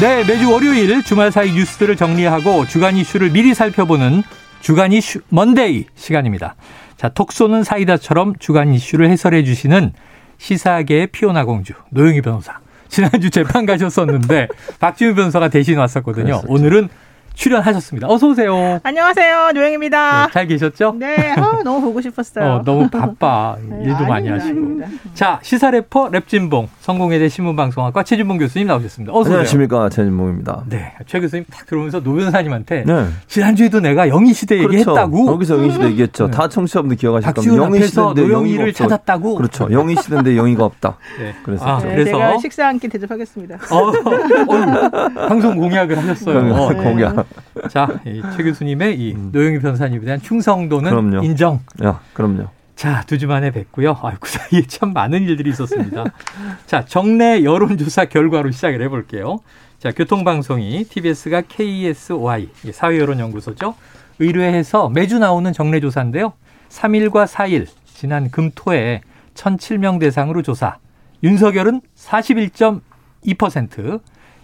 네, 매주 월요일 주말 사이 뉴스들을 정리하고 주간 이슈를 미리 살펴보는 주간 이슈 먼데이 시간입니다. 자, 톡 쏘는 사이다처럼 주간 이슈를 해설해 주시는 시사계의 피오나 공주 노영희 변호사. 지난주 재판 가셨었는데 박지우 변호사가 대신 왔었거든요. 그랬었죠. 오늘은 출연하셨습니다. 어서 오세요. 안녕하세요. 노영입니다. 네, 잘 계셨죠? 네. 어, 너무 보고 싶었어요. 어, 너무 바빠. 네, 일도 아 많이 하시고. 아닙니다. 자, 시사 래퍼 랩진봉 성공회대 신문방송학과 최진봉 교수님 나오셨습니다. 어서 오세요. 안녕하십니까. 최진봉입니다. 네. 최 교수님 딱 들어오면서 노 변호사님한테 네. 지난주에도 내가 영희 시대 그렇죠. 얘기했다고. 여기서 영희 시대 얘기했죠. 네. 다 청취자분들 기억하실 겁니다. 영희 시대인데 노영희를 찾았다고. 그렇죠. 영희 시대인데 영희가 없다. 네. 그래서. 아, 네, 그래서 제가 식사 한 끼 대접하겠습니다. 어, 어, 방송 공약을 하셨어요. 어, 공약. 자, 최 교수님의 이 음. 노영희 변호사님에 대한 충성도는 그럼요. 인정. 야, 그럼요. 자, 두 주 만에 뵙고요. 아유, 그 사이에 참 많은 일들이 있었습니다. 자, 정례 여론조사 결과로 시작을 해볼게요. 자, 교통방송이 TBS가 KSOI, 사회여론연구소죠. 의뢰해서 매주 나오는 정례조사인데요. 3일과 4일, 지난 금토에 1,007명 대상으로 조사. 윤석열은 41.2%,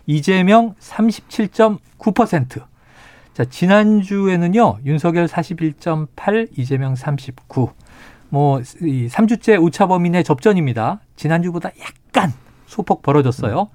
이재명 37.9%, 자, 지난주에는요, 윤석열 41.8, 이재명 39. 뭐, 이 3주째 오차범위 내 접전입니다. 지난주보다 약간 소폭 벌어졌어요.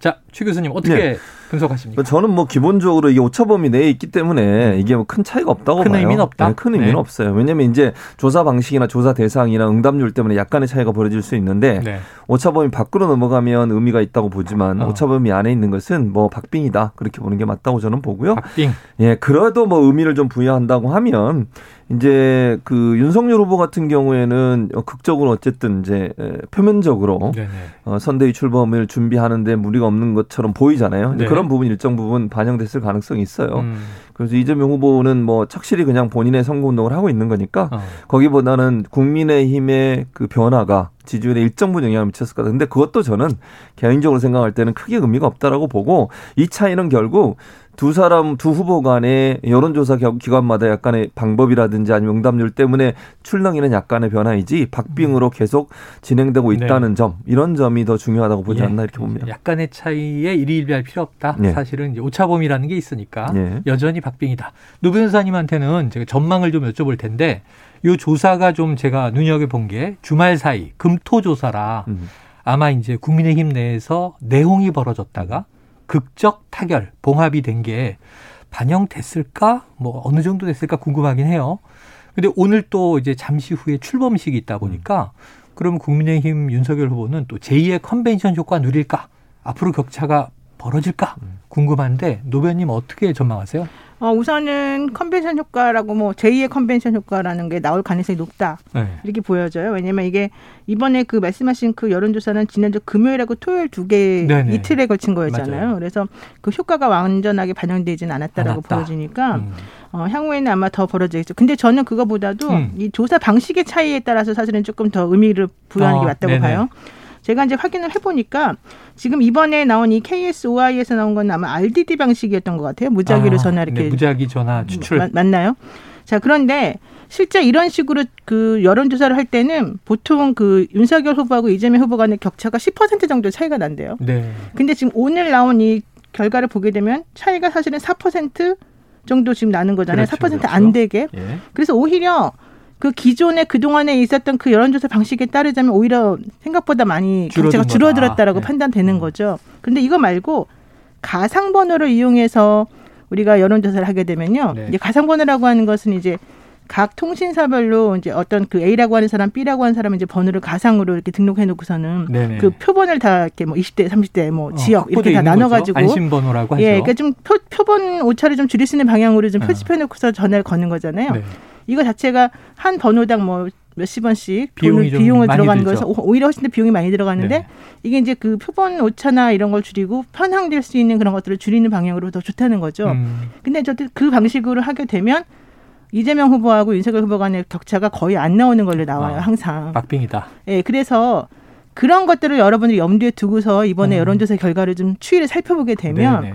자, 최 교수님 어떻게 네. 분석하십니까? 저는 뭐 기본적으로 이게 오차범위 내에 있기 때문에 이게 뭐 큰 차이가 없다고 큰 봐요. 의미는 없다. 네, 큰 의미는 네. 없어요. 왜냐하면 이제 조사 방식이나 조사 대상이나 응답률 때문에 약간의 차이가 벌어질 수 있는데 네. 오차범위 밖으로 넘어가면 의미가 있다고 보지만 어. 오차범위 안에 있는 것은 뭐 박빙이다 그렇게 보는 게 맞다고 저는 보고요. 박빙. 예, 그래도 뭐 의미를 좀 부여한다고 하면 이제 그 윤석열 후보 같은 경우에는 극적으로 어쨌든 이제 표면적으로 어, 선대위 출범을 준비하는데 무리가 없는 것처럼 보이잖아요. 네. 그런 부분 일정 부분 반영됐을 가능성이 있어요. 음. 그래서 이재명 후보는 뭐 착실히 그냥 본인의 선거 운동을 하고 있는 거니까 어. 거기보다는 국민의힘의 그 변화가 지지율에 일정 부분 영향을 미쳤을 거다. 근데 그것도 저는 개인적으로 생각할 때는 크게 의미가 없다라고 보고 이 차이는 결국 두 사람 두 후보 간의 여론조사 기관마다 약간의 방법이라든지 아니면 응답률 때문에 출렁이는 약간의 변화이지 박빙으로 계속 진행되고 네. 있다는 네. 점 이런 점이 더 중요하다고 보지 예. 않나 이렇게 봅니다. 약간의 차이에 일희일비할 필요 없다. 예. 사실은 이제 오차범위라는 게 있으니까 예. 여전히 박빙이다. 노 변호사님한테는 제가 전망을 좀 여쭤볼 텐데 이 조사가 좀 제가 눈여겨 본 게 주말 사이 금토 조사라 음. 아마 이제 국민의힘 내에서 내홍이 벌어졌다가 극적 타결 봉합이 된 게 반영됐을까 뭐 어느 정도 됐을까 궁금하긴 해요. 근데 오늘 또 이제 잠시 후에 출범식이 있다 보니까 음. 그럼 국민의힘 윤석열 후보는 또 제2의 컨벤션 효과 누릴까? 앞으로 격차가 벌어질까? 음. 궁금한데 노변님 어떻게 전망하세요? 어, 우선은 컨벤션 효과라고 뭐 제2의 컨벤션 효과라는 게 나올 가능성이 높다. 네. 이렇게 보여져요. 왜냐면 이게 이번에 그 말씀하신 그 여론조사는 지난주 금요일하고 토요일 두 개 이틀에 걸친 거였잖아요. 맞아요. 그래서 그 효과가 완전하게 반영되지는 않았다라고 않았다. 보여지니까 음. 어, 향후에는 아마 더 벌어지겠죠. 근데 저는 그거보다도 음. 이 조사 방식의 차이에 따라서 사실은 조금 더 의미를 부여하는 어, 게 맞다고 네네. 봐요. 제가 이제 확인을 해보니까 지금 이번에 나온 이 KSOI에서 나온 건 아마 RDD 방식이었던 것 같아요. 무작위로 아, 전화 이렇게 네, 무작위 전화 추출 마, 맞나요? 자 그런데 실제 이런 식으로 그 여론조사를 할 때는 보통 그 윤석열 후보하고 이재명 후보 간의 격차가 10% 정도 차이가 난대요. 네. 근데 지금 오늘 나온 이 결과를 보게 되면 차이가 사실은 4% 정도 지금 나는 거잖아요. 그렇죠, 4%안 그렇죠. 되게. 예. 그래서 오히려 그 기존에 그동안에 있었던 그 여론조사 방식에 따르자면 오히려 생각보다 많이 격차가 줄어들었다라고 네. 판단되는 거죠. 그런데 이거 말고 가상 번호를 이용해서 우리가 여론조사를 하게 되면요. 네. 이제 가상 번호라고 하는 것은 이제 각 통신사별로 이제 어떤 그 A라고 하는 사람, B라고 하는 사람은 이제 번호를 가상으로 이렇게 등록해 놓고서는 네네. 그 표본을 다 이렇게 뭐 20대, 30대 뭐 어, 지역 이렇게 다 나눠 가지고 안심 번호라고 하죠. 예, 그러니까 좀 표, 표본 오차를 좀 줄일 수 있는 방향으로 좀 어. 표집해 놓고서 전화를 거는 거잖아요. 네. 이거 자체가 한 번호당 뭐 몇십 원씩 비용이 비용을 들어가는 거에서 오히려 훨씬 더 비용이 많이 들어가는데 네. 이게 이제 그 표본 오차나 이런 걸 줄이고 편향될 수 있는 그런 것들을 줄이는 방향으로 더 좋다는 거죠. 음. 근데 저도 그 방식으로 하게 되면 이재명 후보하고 윤석열 후보 간의 격차가 거의 안 나오는 걸로 나와요, 아, 항상. 박빙이다. 예, 네, 그래서 그런 것들을 여러분들이 염두에 두고서 이번에 음. 여론조사 결과를 좀 추이를 살펴보게 되면 네네.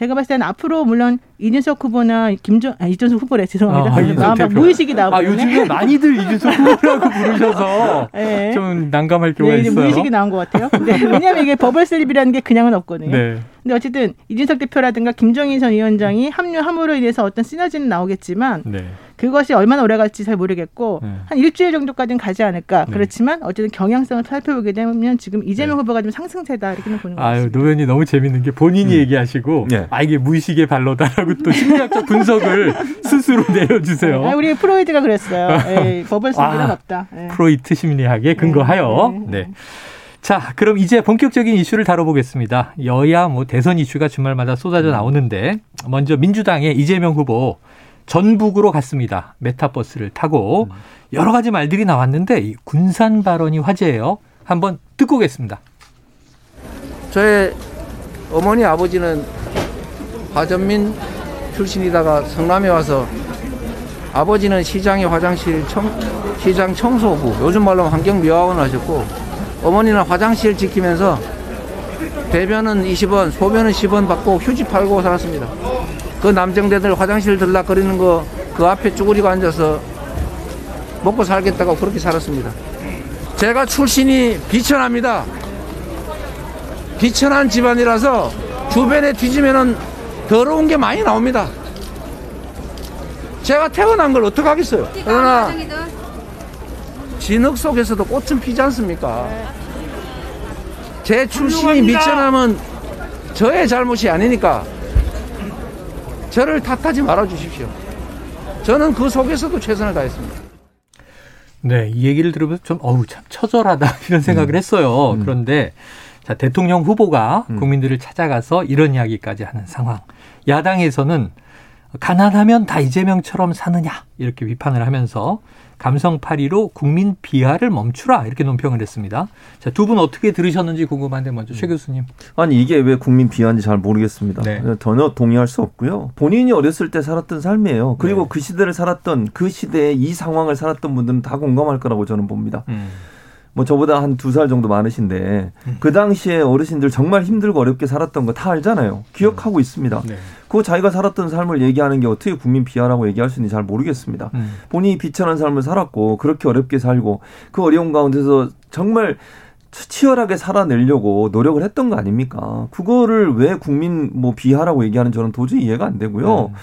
제가 봤을 때는 앞으로 물론 이준석 후보나 김정 아, 이준석 후보래 죄송합니다. 아, 아, 무의식이 나오고 아, 요즘에 많이들 이준석 후보라고 부르셔서 네. 좀 난감할 경우가 네, 있어요. 무의식이 나온 것 같아요. 네, 왜냐하면 이게 버블 슬립이라는 게 그냥은 없거든요. 네. 근데 어쨌든 이준석 대표라든가 김정인 전 위원장이 합류함으로 인해서 어떤 시너지는 나오겠지만 네. 그것이 얼마나 오래 갈지 잘 모르겠고 네. 한 일주일 정도까지는 가지 않을까. 네. 그렇지만 어쨌든 경향성을 살펴보게 되면 지금 이재명 네. 후보가 좀 상승세다 이렇게 보는 거죠. 아유 노변이 너무 재밌는 게 본인이 음. 얘기하시고 네. 아 이게 무의식의 발로다라고 또 심리학적 분석을 스스로 내려주세요. 아, 우리 프로이드가 그랬어요. 에이, 버블 속이란 아, 없다. 에 프로이트 심리학에 근거하여. 네. 네. 자, 그럼 이제 본격적인 이슈를 다뤄보겠습니다. 여야 뭐 대선 이슈가 주말마다 쏟아져 나오는데 먼저 민주당의 이재명 후보 전북으로 갔습니다. 메타버스를 타고 여러 가지 말들이 나왔는데 이 군산 발언이 화제예요. 한번 듣고 오겠습니다. 저의 어머니 아버지는 화전민 출신이다가 성남에 와서 아버지는 시장의 화장실 청, 시장 청소부 요즘 말로 환경미화원을 하셨고 어머니는 화장실 지키면서 대변은 20원 소변은 10원 받고 휴지 팔고 살았습니다. 그 남정대들 화장실 들락거리는 거 그 앞에 쭈그리고 앉아서 먹고 살겠다고 그렇게 살았습니다. 제가 출신이 비천합니다. 비천한 집안이라서 주변에 뒤지면은 더러운 게 많이 나옵니다. 제가 태어난 걸 어떡하겠어요. 그러나 진흙 속에서도 꽃은 피지 않습니까? 제 출신이 미천하면 저의 잘못이 아니니까 저를 탓하지 말아 주십시오. 저는 그 속에서도 최선을 다했습니다. 네, 이 얘기를 들으면서 좀 어우 참 처절하다 이런 생각을 음. 했어요. 음. 그런데 자, 대통령 후보가 음. 국민들을 찾아가서 이런 이야기까지 하는 상황. 야당에서는 가난하면 다 이재명처럼 사느냐 이렇게 비판을 하면서 감성파리로 국민 비하를 멈추라 이렇게 논평을 했습니다. 자, 두 분 어떻게 들으셨는지 궁금한데 먼저 최 음. 교수님. 아니 이게 왜 국민 비하인지 잘 모르겠습니다. 네. 전혀 동의할 수 없고요. 본인이 어렸을 때 살았던 삶이에요. 그리고 네. 그 시대를 살았던 그 시대의 이 상황을 살았던 분들은 다 공감할 거라고 저는 봅니다. 음. 뭐 저보다 한 두 살 정도 많으신데 음. 그 당시에 어르신들 정말 힘들고 어렵게 살았던 거 다 알잖아요. 기억하고 음. 있습니다. 네. 그 자기가 살았던 삶을 얘기하는 게 어떻게 국민 비하라고 얘기할 수 있는지 잘 모르겠습니다. 음. 본인이 비천한 삶을 살았고 그렇게 어렵게 살고 그 어려운 가운데서 정말 치열하게 살아내려고 노력을 했던 거 아닙니까? 그거를 왜 국민 뭐 비하라고 얘기하는 저는 도저히 이해가 안 되고요. 음.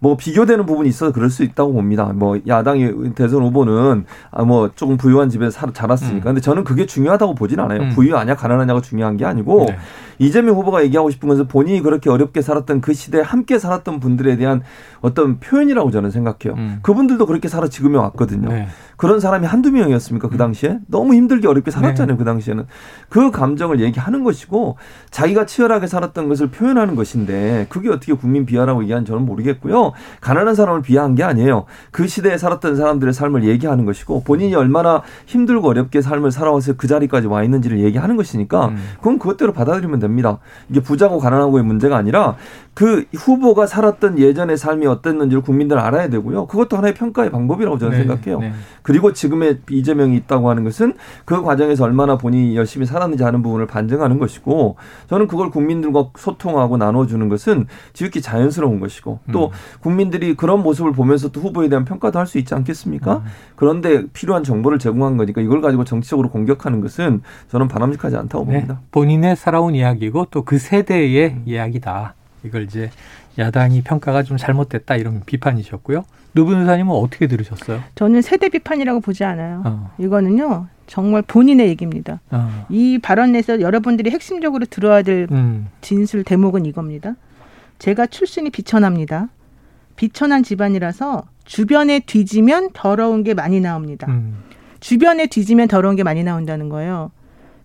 뭐 비교되는 부분이 있어서 그럴 수 있다고 봅니다. 뭐 야당의 대선 후보는 아뭐 조금 부유한 집에 서 자랐으니까. 음. 근데 저는 그게 중요하다고 보진 않아요. 음. 부유하냐 가난하냐가 중요한 게 아니고 네. 이재명 후보가 얘기하고 싶은 것은 본인이 그렇게 어렵게 살았던 그 시대에 함께 살았던 분들에 대한 어떤 표현이라고 저는 생각해요. 음. 그분들도 그렇게 살아 지금에 왔거든요. 네. 그런 사람이 한두 명이었습니까? 그 음. 당시에? 너무 힘들게 어렵게 살았잖아요. 네. 그 당시에는. 그 감정을 얘기하는 것이고 자기가 치열하게 살았던 것을 표현하는 것인데 그게 어떻게 국민 비하라고 얘기하는 저는 모르겠고요. 가난한 사람을 비하한 게 아니에요. 그 시대에 살았던 사람들의 삶을 얘기하는 것이고 본인이 얼마나 힘들고 어렵게 삶을 살아와서 그 자리까지 와 있는지를 얘기하는 것이니까 음. 그건 그것대로 받아들이면 됩니다. 이게 부자고 가난하고의 문제가 아니라 그 후보가 살았던 예전의 삶이 어땠는지를 국민들 알아야 되고요. 그것도 하나의 평가의 방법이라고 저는 네, 생각해요. 네. 그리고 지금의 이재명이 있다고 하는 것은 그 과정에서 얼마나 본인이 열심히 살았는지 하는 부분을 반증하는 것이고 저는 그걸 국민들과 소통하고 나눠주는 것은 지극히 자연스러운 것이고 또 음. 국민들이 그런 모습을 보면서 또 후보에 대한 평가도 할 수 있지 않겠습니까? 음. 그런데 필요한 정보를 제공한 거니까 이걸 가지고 정치적으로 공격하는 것은 저는 바람직하지 않다고 네. 봅니다. 본인의 살아온 이야기고 또 그 세대의 음. 이야기다. 이걸 이제 야당이 평가가 좀 잘못됐다 이런 비판이셨고요. 노분 의사님은 어떻게 들으셨어요? 저는 세대 비판이라고 보지 않아요. 어. 이거는요 정말 본인의 얘기입니다. 어. 이 발언에서 여러분들이 핵심적으로 들어야 될 음. 진술 대목은 이겁니다. 제가 출신이 비천합니다. 비천한 집안이라서 주변에 뒤지면 더러운 게 많이 나옵니다. 음. 주변에 뒤지면 더러운 게 많이 나온다는 거예요.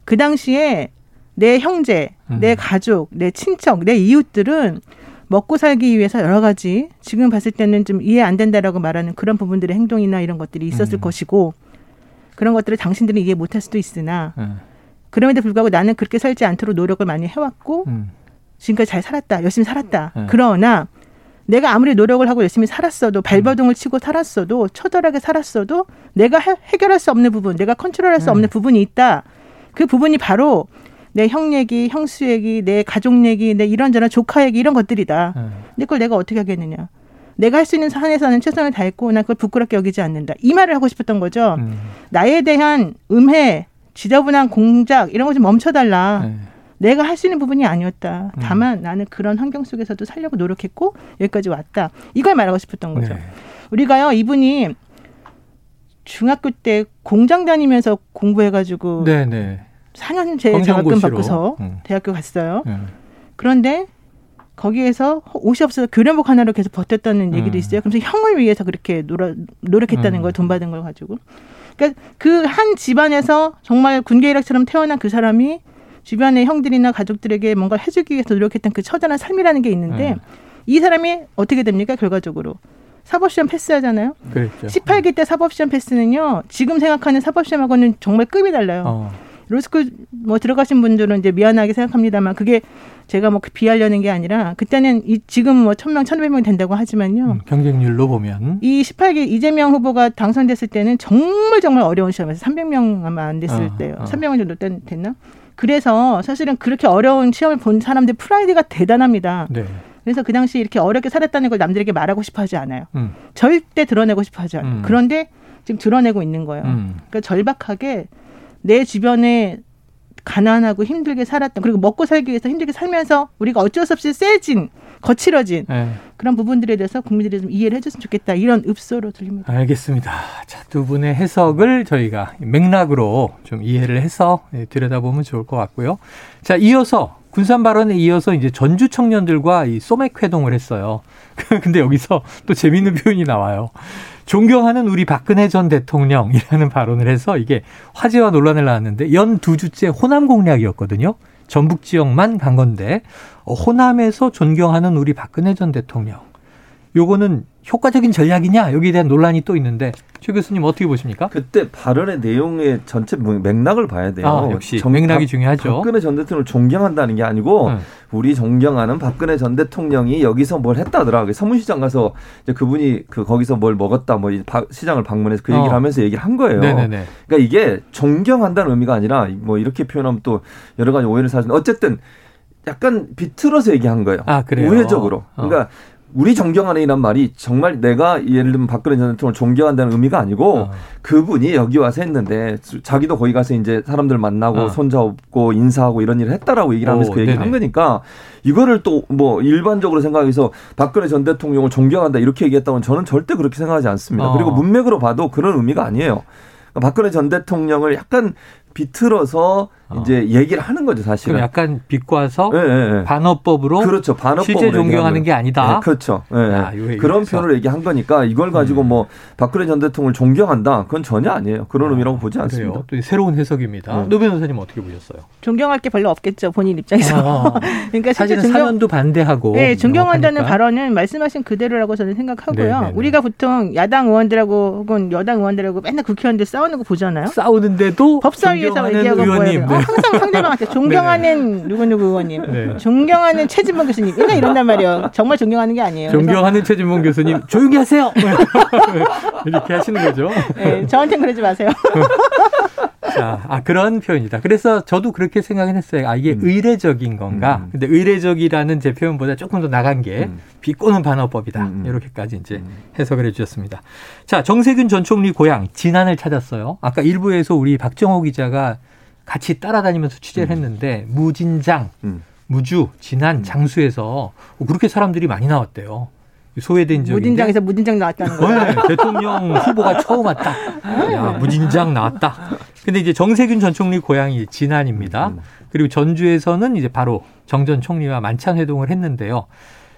그 당시에 내 형제, 음. 내 가족, 내 친척, 내 이웃들은 먹고 살기 위해서 여러 가지 지금 봤을 때는 좀 이해 안 된다라고 말하는 그런 부분들의 행동이나 이런 것들이 있었을 음. 것이고 그런 것들을 당신들은 이해 못할 수도 있으나 음. 그럼에도 불구하고 나는 그렇게 살지 않도록 노력을 많이 해왔고 음. 지금까지 잘 살았다, 열심히 살았다. 음. 그러나 내가 아무리 노력을 하고 열심히 살았어도 발버둥을 치고 살았어도 처절하게 살았어도 내가 해, 결할수 없는 부분, 내가 컨트롤할 수 음. 없는 부분이 있다. 그 부분이 바로 내 형 얘기, 형수 얘기, 내 가족 얘기, 내 이런저런 조카 얘기 이런 것들이다. 음. 근데 그걸 내가 어떻게 하겠느냐. 내가 할 수 있는 산에서는 최선을 다했고 난 그걸 부끄럽게 여기지 않는다. 이 말을 하고 싶었던 거죠. 음. 나에 대한 음해, 지저분한 공작 이런 거 좀 멈춰달라. 네. 내가 할 수 있는 부분이 아니었다. 음. 다만 음. 나는 그런 환경 속에서도 살려고 노력했고 여기까지 왔다. 이걸 말하고 싶었던 거죠. 네. 우리가요 이분이 중학교 때 공장 다니면서 공부해가지고 네 네. 4년제 장학금 받고서 음. 대학교 갔어요. 음. 그런데 거기에서 옷이 없어서 교련복 하나로 계속 버텼다는 얘기도 음. 있어요. 그래서 형을 위해서 그렇게 노력, 노력했다는 음. 거예요. 돈 받은 걸 가지고. 그러니까 그 한 집안에서 정말 군계 일학처럼 태어난 그 사람이 주변의 형들이나 가족들에게 뭔가 해주기 위해서 노력했던 그 처절한 삶이라는 게 있는데 음. 이 사람이 어떻게 됩니까? 결과적으로. 사법시험 패스하잖아요. 그렇죠. 18기 때 사법시험 패스는요. 지금 생각하는 사법시험하고는 정말 급이 달라요. 어. 로스쿨 뭐 들어가신 분들은 이제 미안하게 생각합니다만 그게 제가 뭐 비하려는 게 아니라 그때는 이 지금 뭐 천명 천오백 명 된다고 하지만요. 음, 경쟁률로 보면 이 18기 이재명 후보가 당선됐을 때는 정말 정말 어려운 시험에서 300명 아마 안 됐을 어, 때요. 어. 300명 정도 됐나? 그래서 사실은 그렇게 어려운 시험을 본 사람들 프라이드가 대단합니다. 네. 그래서 그 당시 이렇게 어렵게 살았다는 걸 남들에게 말하고 싶어 하지 않아요. 음. 절대 드러내고 싶어 하지 않아요. 음. 그런데 지금 드러내고 있는 거예요. 음. 그러니까 절박하게 내 주변에 가난하고 힘들게 살았던 그리고 먹고 살기 위해서 힘들게 살면서 우리가 어쩔 수 없이 세진 거칠어진 네. 그런 부분들에 대해서 국민들이 좀 이해를 해줬으면 좋겠다 이런 읍소로 들립니다. 알겠습니다. 자, 두 분의 해석을 저희가 맥락으로 좀 이해를 해서 예, 들여다보면 좋을 것 같고요. 자, 이어서 군산 발언에 이어서 이제 전주 청년들과 이 소맥 회동을 했어요. 근데 여기서 또 재밌는 표현이 나와요. 존경하는 우리 박근혜 전 대통령이라는 발언을 해서 이게 화제와 논란을 낳았는데 연 두 주째 호남 공략이었거든요. 전북 지역만 간 건데 어, 호남에서 존경하는 우리 박근혜 전 대통령. 요거는 효과적인 전략이냐 여기에 대한 논란이 또 있는데 최 교수님 어떻게 보십니까? 그때 발언의 내용의 전체 맥락을 봐야 돼요. 아, 역시 정, 맥락이 중요하죠. 박근혜 전 대통령을 존경한다는 게 아니고 음. 우리 존경하는 박근혜 전 대통령이 여기서 뭘 했다더라. 서문시장 가서 이제 그분이 그 거기서 뭘 먹었다 뭐 시장을 방문해서 그 얘기를 어. 하면서 얘기를 한 거예요. 네네네. 그러니까 이게 존경한다는 의미가 아니라 뭐 이렇게 표현하면 또 여러 가지 오해를 사는 어쨌든 약간 비틀어서 얘기한 거예요. 아, 그래요? 우회적으로. 그러니까 어. 우리 존경하는이란 말이 정말 내가 예를 들면 박근혜 전 대통령을 존경한다는 의미가 아니고 어. 그분이 여기 와서 했는데 자기도 거기 가서 이제 사람들 만나고 어. 손잡고 인사하고 이런 일을 했다라고 얘기를 하면서 오, 그 얘기를 한 거니까 이거를 또 뭐 일반적으로 생각해서 박근혜 전 대통령을 존경한다 이렇게 얘기했다면 저는 절대 그렇게 생각하지 않습니다. 어. 그리고 문맥으로 봐도 그런 의미가 아니에요. 그러니까 박근혜 전 대통령을 약간 비틀어서 어. 이제 얘기를 하는 거죠, 사실은. 약간 비꼬아서 네, 네, 네. 반어법으로 그렇죠. 반어법으로 실제 존경하는 게 아니다. 네, 그렇죠. 야, 그런 표현을 얘기한 거니까 이걸 가지고 음. 뭐 박근혜 전 대통령을 존경한다. 그건 전혀 아니에요. 그런 아, 의미라고 보지 않습니다. 그래요. 또 새로운 해석입니다. 노 변호사님 어떻게 보셨어요? 존경할 게 별로 없겠죠, 본인 입장에서. 아, 그러니까 사실은 존경, 사연도 반대하고. 네, 존경한다는 발언은 말씀하신 그대로라고 저는 생각하고요. 우리가 보통 야당 의원들하고 혹은 여당 의원들하고 맨날 국회의원들 싸우는 거 보잖아요. 싸우는데도 법사위에서 얘기하고 뭐예요? 어, 항상 상대방한테 존경하는 누구누구 의원님, 네. 존경하는 최진봉 교수님, 맨날 이런단 말이에요. 정말 존경하는 게 아니에요. 존경하는 최진봉 교수님, 조용히 하세요. 이렇게 하시는 거죠. 네, 저한테는 그러지 마세요. 자, 아, 그런 표현이다. 그래서 저도 그렇게 생각은 했어요. 아, 이게 음. 의례적인 건가? 음. 근데 의례적이라는 제 표현보다 조금 더 나간 게 음. 비꼬는 반어법이다. 음. 이렇게까지 이제 음. 해석을 해 주셨습니다. 자, 정세균 전 총리 고향 진안을 찾았어요. 아까 일부에서 우리 박정호 기자가 같이 따라다니면서 취재를 음. 했는데 무진장, 무주, 진안, 장수에서 그렇게 사람들이 많이 나왔대요. 소외된 지역 무진장에서 무진장 나왔다는 거예요. 네, 대통령 후보가 처음 왔다. 야, 무진장 나왔다. 근데 이제 정세균 전 총리 고향이 진안입니다. 음. 그리고 전주에서는 이제 바로 정 전 총리와 만찬 회동을 했는데요.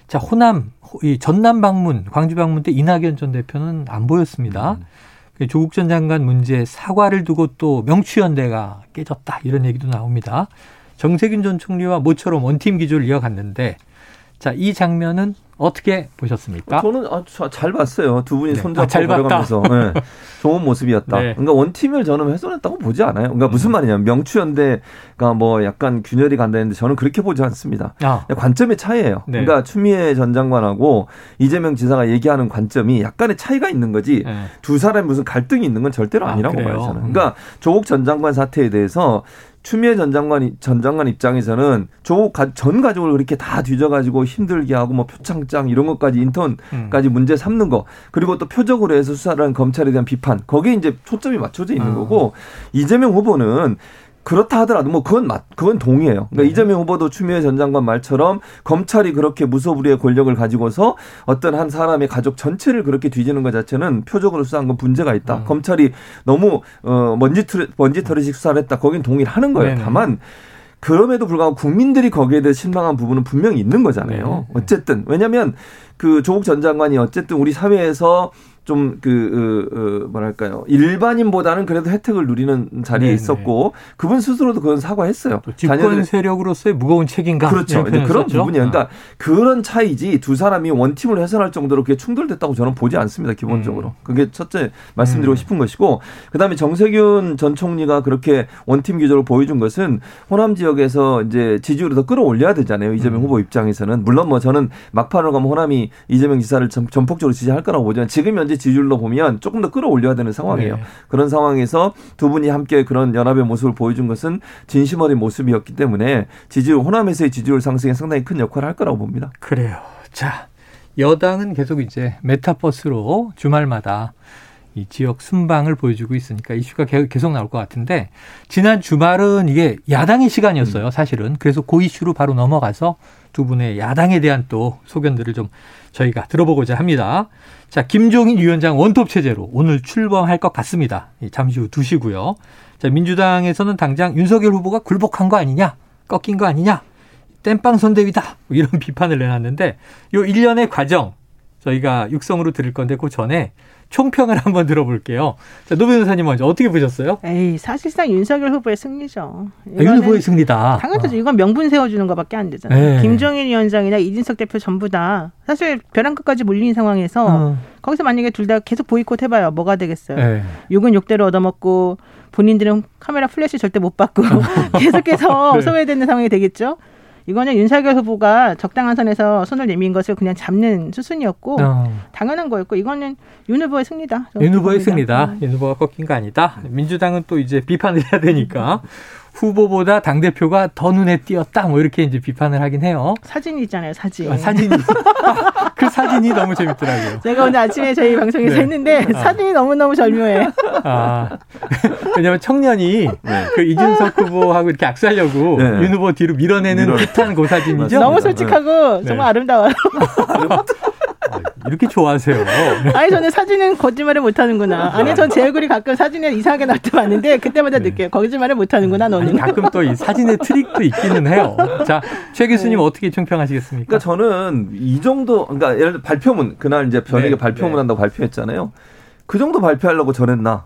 자, 호남, 이 전남 방문, 광주 방문 때 이낙연 전 대표는 안 보였습니다. 조국 전 장관 문제 사과를 두고 또 명추연대가 깨졌다 이런 얘기도 나옵니다. 정세균 전 총리와 모처럼 원팀 기조를 이어갔는데 자, 이 장면은 어떻게 보셨습니까? 저는 아, 잘 봤어요. 두 분이 네. 손잡고 아, 걸어가면서 네. 좋은 모습이었다. 네. 그러니까 원팀을 저는 훼손했다고 보지 않아요. 그러니까 무슨 음. 말이냐면 명추연대가 뭐 약간 균열이 간다는데 저는 그렇게 보지 않습니다. 아. 관점의 차이예요. 네. 그러니까 추미애 전 장관하고 이재명 지사가 얘기하는 관점이 약간의 차이가 있는 거지 네. 두 사람이 무슨 갈등이 있는 건 절대로 아, 아니라고 아, 봐요. 저는. 그러니까 조국 전 장관 사태에 대해서 추미애 전 장관 전 장관 입장에서는 조국 전 가족을 그렇게 다 뒤져가지고 힘들게 하고 뭐 표창장 이런 것까지 인턴까지 음. 문제 삼는 거 그리고 또 표적으로 해서 수사를 한 검찰에 대한 비판 거기에 이제 초점이 맞춰져 있는 아. 거고 이재명 후보는 그렇다 하더라도 뭐 그건 맞 그건 동의해요. 그러니까 네. 이재명 후보도 추미애 전 장관 말처럼 검찰이 그렇게 무소불위의 권력을 가지고서 어떤 한 사람의 가족 전체를 그렇게 뒤지는 것 자체는 표적으로 수사한 건 문제가 있다. 음. 검찰이 너무 어 먼지털 먼지털이식 수사를 했다. 거긴 동의를 하는 거예요. 네네. 다만 그럼에도 불구하고 국민들이 거기에 대해 실망한 부분은 분명히 있는 거잖아요. 네 어쨌든 왜냐하면 그 조국 전 장관이 어쨌든 우리 사회에서 좀그 그, 어, 어, 뭐랄까요 일반인보다는 그래도 혜택을 누리는 자리에 네네. 있었고 그분 스스로도 그건 사과했어요. 집권 세력으로서의 무거운 책임감 그렇죠. 그런 부분이에요. 그러니까 아. 그런 차이지 두 사람이 원팀을 훼손할 정도로 그게 충돌됐다고 저는 보지 않습니다. 기본적으로 음. 그게 첫째 말씀드리고 음. 싶은 것이고 그다음에 정세균 전 총리가 그렇게 원팀 기조를 보여준 것은 호남 지역에서 이제 지지율을 더 끌어올려야 되잖아요. 이재명 음. 후보 입장에서는 물론 뭐 저는 막판으로 가면 호남이 이재명 지사를 전폭적으로 지지할 거라고 보지만 지금 현재 지지율로 보면 조금 더 끌어올려야 되는 상황이에요. 네. 그런 상황에서 두 분이 함께 그런 연합의 모습을 보여준 것은 진심 어린 모습이었기 때문에 지지율 호남에서의 지지율 상승에 상당히 큰 역할을 할 거라고 봅니다. 그래요. 자, 여당은 계속 이제 메타버스로 주말마다 이 지역 순방을 보여주고 있으니까 이슈가 계속 나올 것 같은데 지난 주말은 이게 야당의 시간이었어요, 음. 사실은. 그래서 그 이슈로 바로 넘어가서 두 분의 야당에 대한 또 소견들을 좀 저희가 들어보고자 합니다. 자, 김종인 위원장 원톱 체제로 오늘 출범할 것 같습니다. 잠시 후 2시고요. 자, 민주당에서는 당장 윤석열 후보가 굴복한 거 아니냐? 꺾인 거 아니냐? 땜빵 선대위다. 뭐 이런 비판을 내놨는데 요 일련의 과정 저희가 육성으로 들을 건데 그 전에 총평을 한번 들어볼게요. 자, 노 변호사님 먼저 어떻게 보셨어요? 에이, 사실상 윤석열 후보의 승리죠. 아, 윤 후보의 승리다. 당연하죠. 어. 이건 명분 세워주는 것밖에 안 되잖아요. 네. 김종인 위원장이나 이준석 대표 전부 다 사실 벼랑 끝까지 몰린 상황에서 어. 거기서 만약에 둘 다 계속 보이콧 해봐요. 뭐가 되겠어요. 네. 욕은 욕대로 얻어먹고 본인들은 카메라 플래시 절대 못 받고 계속해서 네. 소외되는 상황이 되겠죠. 이거는 윤석열 후보가 적당한 선에서 손을 내민 것을 그냥 잡는 수순이었고 어. 당연한 거였고 이거는 윤 후보의 승리다. 윤 후보의 승리다. 네. 윤 후보가 꺾인 거 아니다. 민주당은 또 이제 비판을 해야 되니까 후보보다 당 대표가 더 눈에 띄었다. 뭐 이렇게 이제 비판을 하긴 해요. 사진이 있잖아요, 사진. 아, 사진이 그 사진이 너무 재밌더라고요. 제가 오늘 아침에 저희 방송에서 네. 했는데 아. 사진이 너무 너무 절묘해. 아 왜냐면 청년이 네. 그 이준석 후보하고 이렇게 악수하려고 네. 윤 후보 뒤로 밀어내는 밀어. 듯한 그 사진이죠. 너무 솔직하고 네. 정말 아름다워요. 이렇게 좋아하세요. 아니 저는 사진은 거짓말을 못하는구나. 아니 전 제 얼굴이 가끔 사진에 이상하게 나올 때 봤는데 그때마다 네. 느껴요. 거짓말을 못하는구나 너는. 아니, 가끔 또 이 사진의 트릭도 있기는 해요. 자, 최 교수님 네. 어떻게 총평하시겠습니까? 그러니까 저는 이 정도, 그러니까 예를 들어 발표문 그날 이제 변에게 네. 발표문 네. 한다고 발표했잖아요. 그 정도 발표하려고 전했나?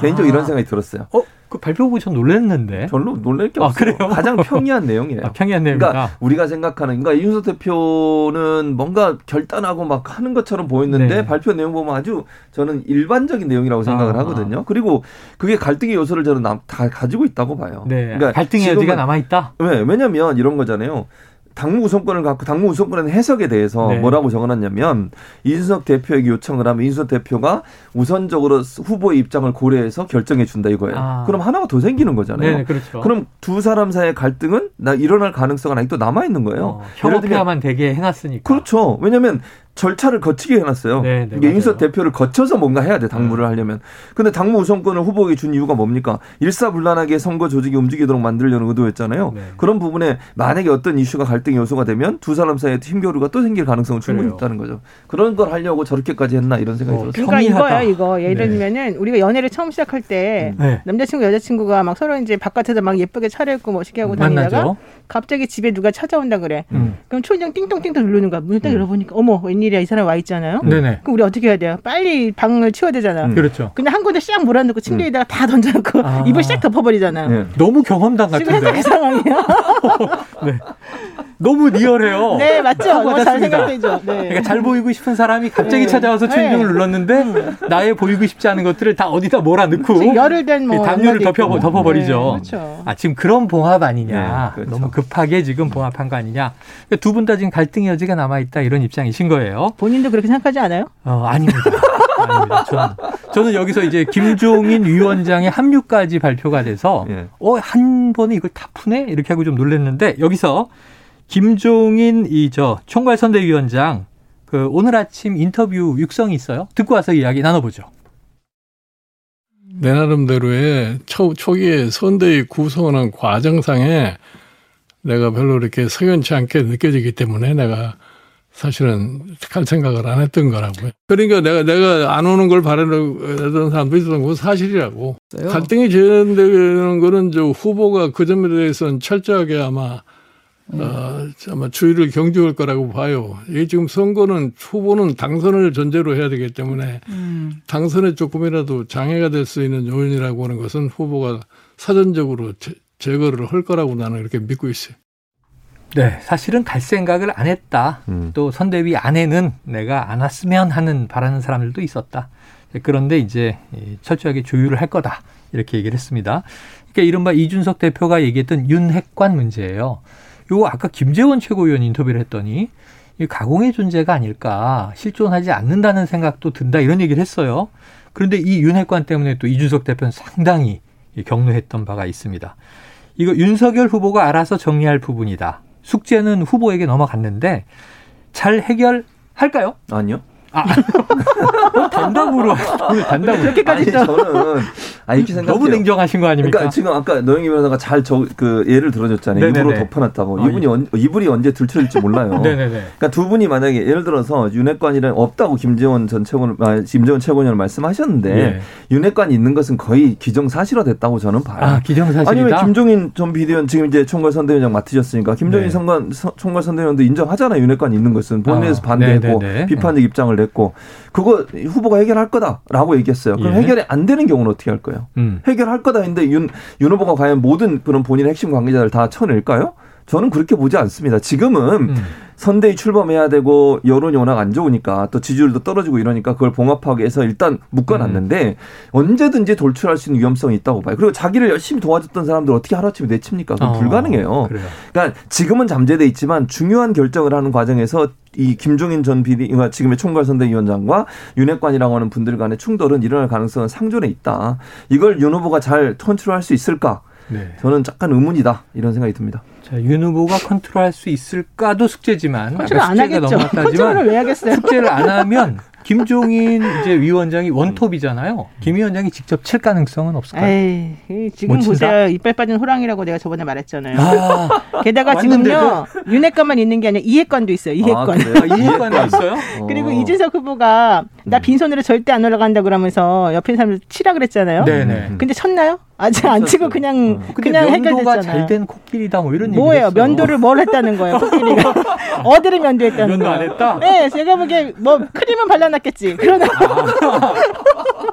개인적으로 아. 이런 생각이 들었어요. 어? 그 발표 보고 전 놀랐는데. 별로 놀랄 게 아, 없어요. 그래요? 가장 평이한 내용이에요. 아, 평이한 내용이다. 그러니까 우리가 생각하는 그러니까 이준석 대표는 뭔가 결단하고 막 하는 것처럼 보였는데 네. 발표 내용 보면 아주 저는 일반적인 내용이라고 생각을 아, 하거든요. 그리고 그게 갈등의 요소를 저는 다 가지고 있다고 봐요. 네. 그러니까 갈등의 여지가 남아 있다. 네, 왜냐면 이런 거잖아요. 당무 우선권을 갖고 당무 우선권의 해석에 대해서 네. 뭐라고 적어놨냐면 이준석 대표에게 요청을 하면 이준석 대표가 우선적으로 후보의 입장을 고려해서 결정해 준다 이거예요. 아. 그럼 하나가 더 생기는 거잖아요. 네, 그렇죠. 그럼 두 사람 사이의 갈등은 나 일어날 가능성은 아직도 남아 있는 거예요. 어, 협업해야만 되게 해놨으니까. 그렇죠. 왜냐하면 절차를 거치게 해놨어요. 네, 네, 이인석 대표를 거쳐서 뭔가 해야 돼 당무를 네. 하려면. 근데 당무 우선권을 후보에게 준 이유가 뭡니까? 일사불란하게 선거 조직이 움직이도록 만들려는 의도였잖아요. 네. 그런 부분에 만약에 어떤 이슈가 갈등 요소가 되면 두 사람 사이에 힘겨루가 또 생길 가능성은 충분히 그래요. 있다는 거죠. 그런 걸 하려고 저렇게까지 했나 이런 생각이 어, 들었어요. 그러니까 이거예요, 이거. 예를 네. 들면은 우리가 연애를 처음 시작할 때 음. 네. 남자친구 여자친구가 막 서로 이제 바깥에서 막 예쁘게 차려입고 멋있게 하고 다니다가 만나죠. 갑자기 집에 누가 찾아온다 그래. 음. 그럼 초인종 띵동띵동 누르는 거야. 문을 딱 음. 열어보니까 어머 웬일이야 이 사람 와 있잖아요. 네네. 그럼 우리 어떻게 해야 돼요? 빨리 방을 치워야 되잖아. 음. 그렇죠. 근데 한 군데 싹 몰아넣고 침대에다가 음. 다 던져놓고 아. 입을 싹 덮어버리잖아요. 네. 너무 경험담 같은데. 지금 그 상황이야. 네. 너무 리얼해요. 네, 맞죠. 너무 잘 생각되죠. 네. 그러니까 잘 보이고 싶은 사람이 갑자기 네. 찾아와서 초인종을 네. 눌렀는데 음. 나의 보이고 싶지 않은 것들을 다 어디다 몰아넣고 열을 댄뭐 담요를 덮여 덮어버리죠. 네, 그렇죠. 아 지금 그런 봉합 아니냐. 네, 그렇죠. 너무 급하게 지금 봉합한 거 아니냐. 그러니까 두분 다 지금 갈등의 여지가 남아 있다 이런 입장이신 거예요. 본인도 그렇게 생각하지 않아요? 어, 아닙니다. 아닙니다. 저는, 저는 여기서 이제 김종인 위원장의 합류까지 발표가 돼서 예. 어, 한 번에 이걸 다 푸네? 이렇게 하고 좀 놀랐는데 여기서 김종인 이 저 총괄선대위원장 그 오늘 아침 인터뷰 육성이 있어요. 듣고 와서 이야기 나눠보죠. 내 나름대로의 초, 초기에 선대위 구성하는 과정상에 내가 별로 이렇게 석연치 않게 느껴지기 때문에 내가 사실은 할 생각을 안 했던 거라고요. 그러니까 내가 내가 안 오는 걸 바라던 사람도 있었던 건 사실이라고. 갈등이 재현되는 거는 저 후보가 그 점에 대해서는 철저하게 아마 음. 어, 아마 주의를 경주할 거라고 봐요. 이게 지금 선거는 후보는 당선을 전제로 해야 되기 때문에 음. 당선에 조금이라도 장애가 될 수 있는 요인이라고 하는 것은 후보가 사전적으로 제, 제거를 할 거라고 나는 이렇게 믿고 있어요. 네, 사실은 갈 생각을 안 했다. 음. 또 선대위 안에는 내가 안 왔으면 하는 바라는 사람들도 있었다. 그런데 이제 철저하게 조율을 할 거다. 이렇게 얘기를 했습니다. 그러니까 이른바 이준석 대표가 얘기했던 윤핵관 문제예요. 요거 아까 김재원 최고위원 인터뷰를 했더니 이 가공의 존재가 아닐까 실존하지 않는다는 생각도 든다 이런 얘기를 했어요. 그런데 이 윤핵관 때문에 또 이준석 대표는 상당히 격노했던 바가 있습니다. 이거 윤석열 후보가 알아서 정리할 부분이다. 숙제는 후보에게 넘어갔는데 잘 해결할까요? 아니요. 아, 단답으로 오늘 단답으로 그렇게까지 아니, 저는 아 이렇게 생각 너무 냉정하신 거 아닙니까? 그러니까 지금 아까 노영희 변호사가 잘 저 그 예를 들어줬잖아요. 네네네. 입으로 덮어놨다고. 아, 이분이 언, 이불이 언제 들춰질지 몰라요. 네네네. 그러니까 두 분이 만약에 예를 들어서 윤핵관이란 없다고 김재원 전 최고는 아, 김재원 최고위원 말씀하셨는데 예. 윤핵관이 있는 것은 거의 기정사실화 됐다고 저는 봐요. 아 기정사실이다. 아니면 김종인 전 비대위원 지금 이제 총괄 선대위원장 맡으셨으니까 김종인 네. 선관 총괄 선대위원도 인정하잖아요. 윤핵관이 있는 것은 본인에서 아, 반대했고. 비판적 입장을 냈고 그거 후보가 해결할 거다라고 얘기했어요. 그럼 예. 해결이 안 되는 경우는 어떻게 할 거예요? 음. 해결할 거다 했는데 윤, 윤 후보가 과연 모든 그런 본인의 핵심 관계자를 다 쳐낼까요? 저는 그렇게 보지 않습니다. 지금은 음. 선대위 출범해야 되고 여론이 워낙 안 좋으니까 또 지지율도 떨어지고 이러니까 그걸 봉합하기 위해서 일단 묶어놨는데 음. 언제든지 돌출할 수 있는 위험성이 있다고 봐요. 그리고 자기를 열심히 도와줬던 사람들 어떻게 하루아침에 내칩니까? 그건 어, 불가능해요. 그래요. 그러니까 지금은 잠재돼 있지만 중요한 결정을 하는 과정에서 이 김종인 전 비리, 그러니까 지금의 총괄선대위원장과 윤핵관이라고 하는 분들 간의 충돌은 일어날 가능성은 상존해 있다. 이걸 윤 후보가 잘 컨트롤할 수 있을까? 네. 저는 약간 의문이다 이런 생각이 듭니다. 자, 윤 후보가 컨트롤할 수 있을까도 숙제지만 컨트롤 안 하겠죠. 컨트롤을 왜 하겠어요? 숙제를 안 하면 김종인 이제 위원장이 원톱이잖아요. 김 위원장이 직접 칠 가능성은 없을까요? 에이, 지금 보세요. 이빨 빠진 호랑이라고 내가 저번에 말했잖아요. 아, 게다가 지금요 윤핵관만 있는 게 아니라 이핵관도 있어요. 이핵관. 아, 아, 이핵관도 있어요? 그리고 어. 이준석 후보가 나 음. 빈손으로 절대 안 올라간다 그러면서 옆에 사람들 치라 그랬잖아요. 네네. 근데 쳤나요? 아직 안 치고 그냥 어. 그냥 해결됐잖아요. 잘된 코끼리다 뭐 이런 뭐예요? 면도를 뭘 했다는 거예요? 코끼리가 어디를 면도했다는 면도 안 했다? 네, 제가 보기에 뭐 크림은 발라놨겠지. 그러나 아.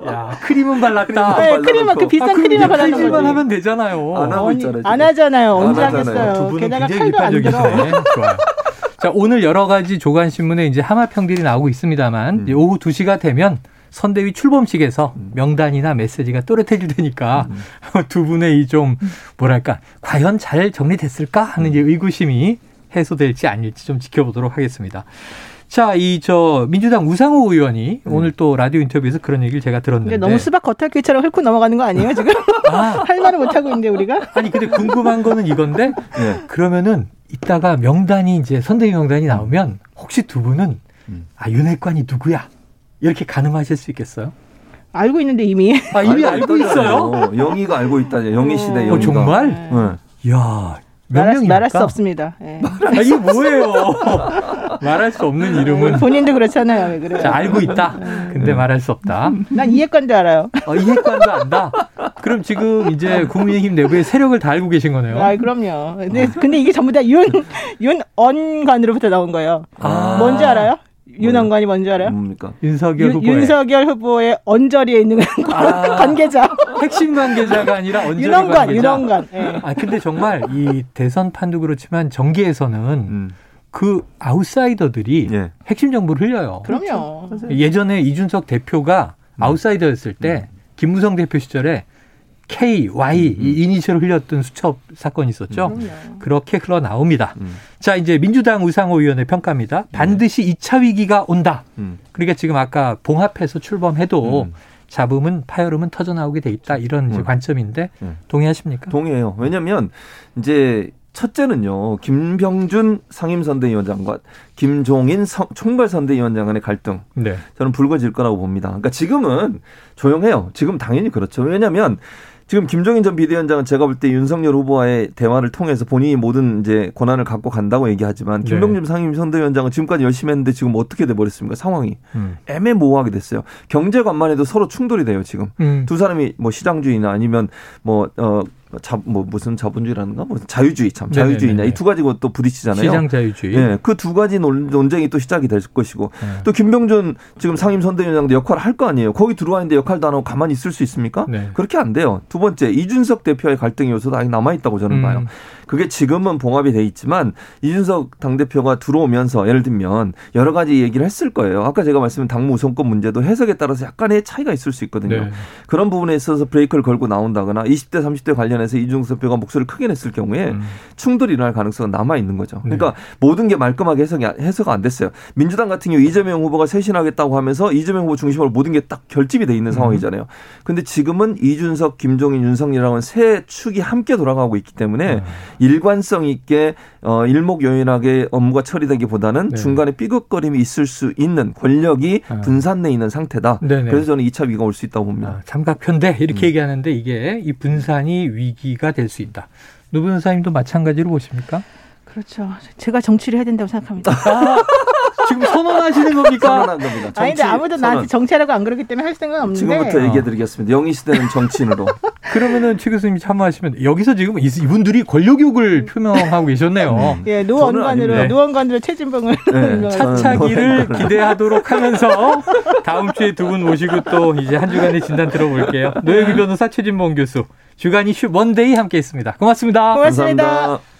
야 크림은 발랐다. 네, 크림은 그 비싼 아, 크림을 발라놓은 거지. 하면 되잖아요. 안 하고 있잖아요. 안 하잖아요. 언제 하겠어요? 게다가 칼도 안 들어. 좋아요. 자 오늘 여러 가지 조간 신문에 이제 하마평들이 나오고 있습니다만 음. 오후 2시가 되면 선대위 출범식에서 음. 명단이나 메시지가 또렷해질 테니까 음. 두 분의 이 좀 뭐랄까 과연 잘 정리됐을까 하는 음. 의구심이 해소될지 아닐지 좀 지켜보도록 하겠습니다. 자, 이 저 민주당 우상호 의원이 음. 오늘 또 라디오 인터뷰에서 그런 얘기를 제가 들었는데 너무 수박 겉핥기처럼 훑고 넘어가는 거 아니에요 지금? 아. 할 말을 못 하고 있는데 우리가? 아니 근데 궁금한 거는 이건데 네. 그러면은 이따가 명단이 이제 선대위 명단이 나오면 혹시 두 분은 음. 아 윤핵관이 누구야? 이렇게 가늠하실 수 있겠어요? 알고 있는데 이미. 아 이미 알고, 알고 있어요? 영희가 알고 있다. 영희 시대 어, 영희가. 어, 정말? 네. 야. 말할, 말할 수 없습니다. 네. 아, 이게 뭐예요? 말할 수 없는 이름은 본인도 그렇잖아요. 왜 그래요? 자, 알고 있다. 근데 말할 수 없다. 난 이해관도 알아요. 어, 이해관도 안다. 그럼 지금 이제 국민의힘 내부의 세력을 다 알고 계신 거네요. 아, 그럼요. 근데, 근데 이게 전부 다 윤, 윤언관으로부터 나온 거예요. 아. 뭔지 알아요? 윤원관이 뭔지 알아요? 뭡니까? 윤석열 후보 윤석열 후보의 언저리에 있는 아, 관계자. 핵심 관계자가 아니라 언저리 윤원관, 관계자. 윤원관. 네. 아 근데 정말 이 대선 판도 그렇지만 정계에서는 음. 그 아웃사이더들이 예. 핵심 정보를 흘려요. 그럼요. 그렇죠. 예전에 이준석 대표가 음. 아웃사이더였을 때 음. 김무성 대표 시절에 K, Y 음. 이 이니셜을 흘렸던 수첩 사건이 있었죠. 음. 그렇게 흘러나옵니다. 음. 자, 이제 민주당 우상호 의원의 평가입니다. 네. 반드시 네. 2차 위기가 온다. 음. 그러니까 지금 아까 봉합해서 출범해도 음. 잡음은 파열음은 터져 나오게 돼 있다. 이런 음. 관점인데 동의하십니까? 동의해요. 왜냐면 이제 첫째는요, 김병준 상임선대위원장과 김종인 총괄선대위원장 간의 갈등. 네. 저는 불거질 거라고 봅니다. 그러니까 지금은 조용해요. 지금 당연히 그렇죠. 왜냐하면 지금 김종인 전 비대위원장은 제가 볼 때 윤석열 후보와의 대화를 통해서 본인이 모든 이제 권한을 갖고 간다고 얘기하지만 네. 김병준 네. 상임 선대위원장은 지금까지 열심히 했는데 지금 어떻게 돼 버렸습니까? 상황이 음. 애매모호하게 됐어요. 경제관만 해도 서로 충돌이 돼요 지금. 음. 두 사람이 뭐 시장주의나 아니면 뭐어 자, 뭐 무슨 자본주의라는가 뭐 자유주의 참 자유주의냐 이 두 가지고 또 부딪히잖아요. 시장 자유주의. 네, 그 두 가지 논쟁이 또 시작이 될 것이고 네. 또 김병준 지금 상임 선대위원장도 역할을 할 거 아니에요. 거기 들어와 있는데 역할도 안 하고 가만히 있을 수 있습니까? 네. 그렇게 안 돼요. 두 번째 이준석 대표의 갈등 요소도 아직 남아 있다고 저는 음. 봐요. 그게 지금은 봉합이 돼 있지만 이준석 당대표가 들어오면서 예를 들면 여러 가지 얘기를 했을 거예요. 아까 제가 말씀드린 당무 우선권 문제도 해석에 따라서 약간의 차이가 있을 수 있거든요. 네. 그런 부분에 있어서 브레이크를 걸고 나온다거나 20대 30대 관련해서 이준석 대표가 목소리를 크게 냈을 경우에 음. 충돌이 일어날 가능성은 남아 있는 거죠. 네. 그러니까 네. 모든 게 말끔하게 해석이 해석 안 됐어요. 민주당 같은 경우 이재명 후보가 쇄신하겠다고 하면서 이재명 후보 중심으로 모든 게 딱 결집이 돼 있는 음. 상황이잖아요. 근데 지금은 이준석, 김종인, 윤석열이라는 세 축이 함께 돌아가고 있기 때문에 음. 일관성 있게 어 일목요연하게 업무가 처리되기보다는 네. 중간에 삐걱거림이 있을 수 있는 권력이 아. 분산돼 있는 상태다. 네네. 그래서 저는 2차 위기가 올 수 있다고 봅니다. 아, 삼각편대 이렇게 음. 얘기하는데 이게 이 분산이 위기가 될 수 있다. 노 변호사님도 마찬가지로 보십니까? 그렇죠. 제가 정치를 해야 된다고 생각합니다. 아, 지금 선언하시는 겁니까? 선언한 겁니다. 정치, 아니, 근데 아무도 선언. 나한테 정치하라고 안 그러기 때문에 할 생각은 없는데. 지금부터 얘기해드리겠습니다. 영희 시대는 정치인으로. 그러면은 최 교수님이 참여하시면 여기서 지금 이분들이 권력욕을 표명하고 계셨네요. 예, 노핵관으로 노핵관으로 최진봉을 네, 차차기를 기대하도록 하면서 다음 주에 두 분 모시고 또 이제 한 주간의 진단 들어볼게요. 노영희 변호사 최진봉 교수 주간 이슈 원데이 함께했습니다. 고맙습니다. 고맙습니다. 감사합니다.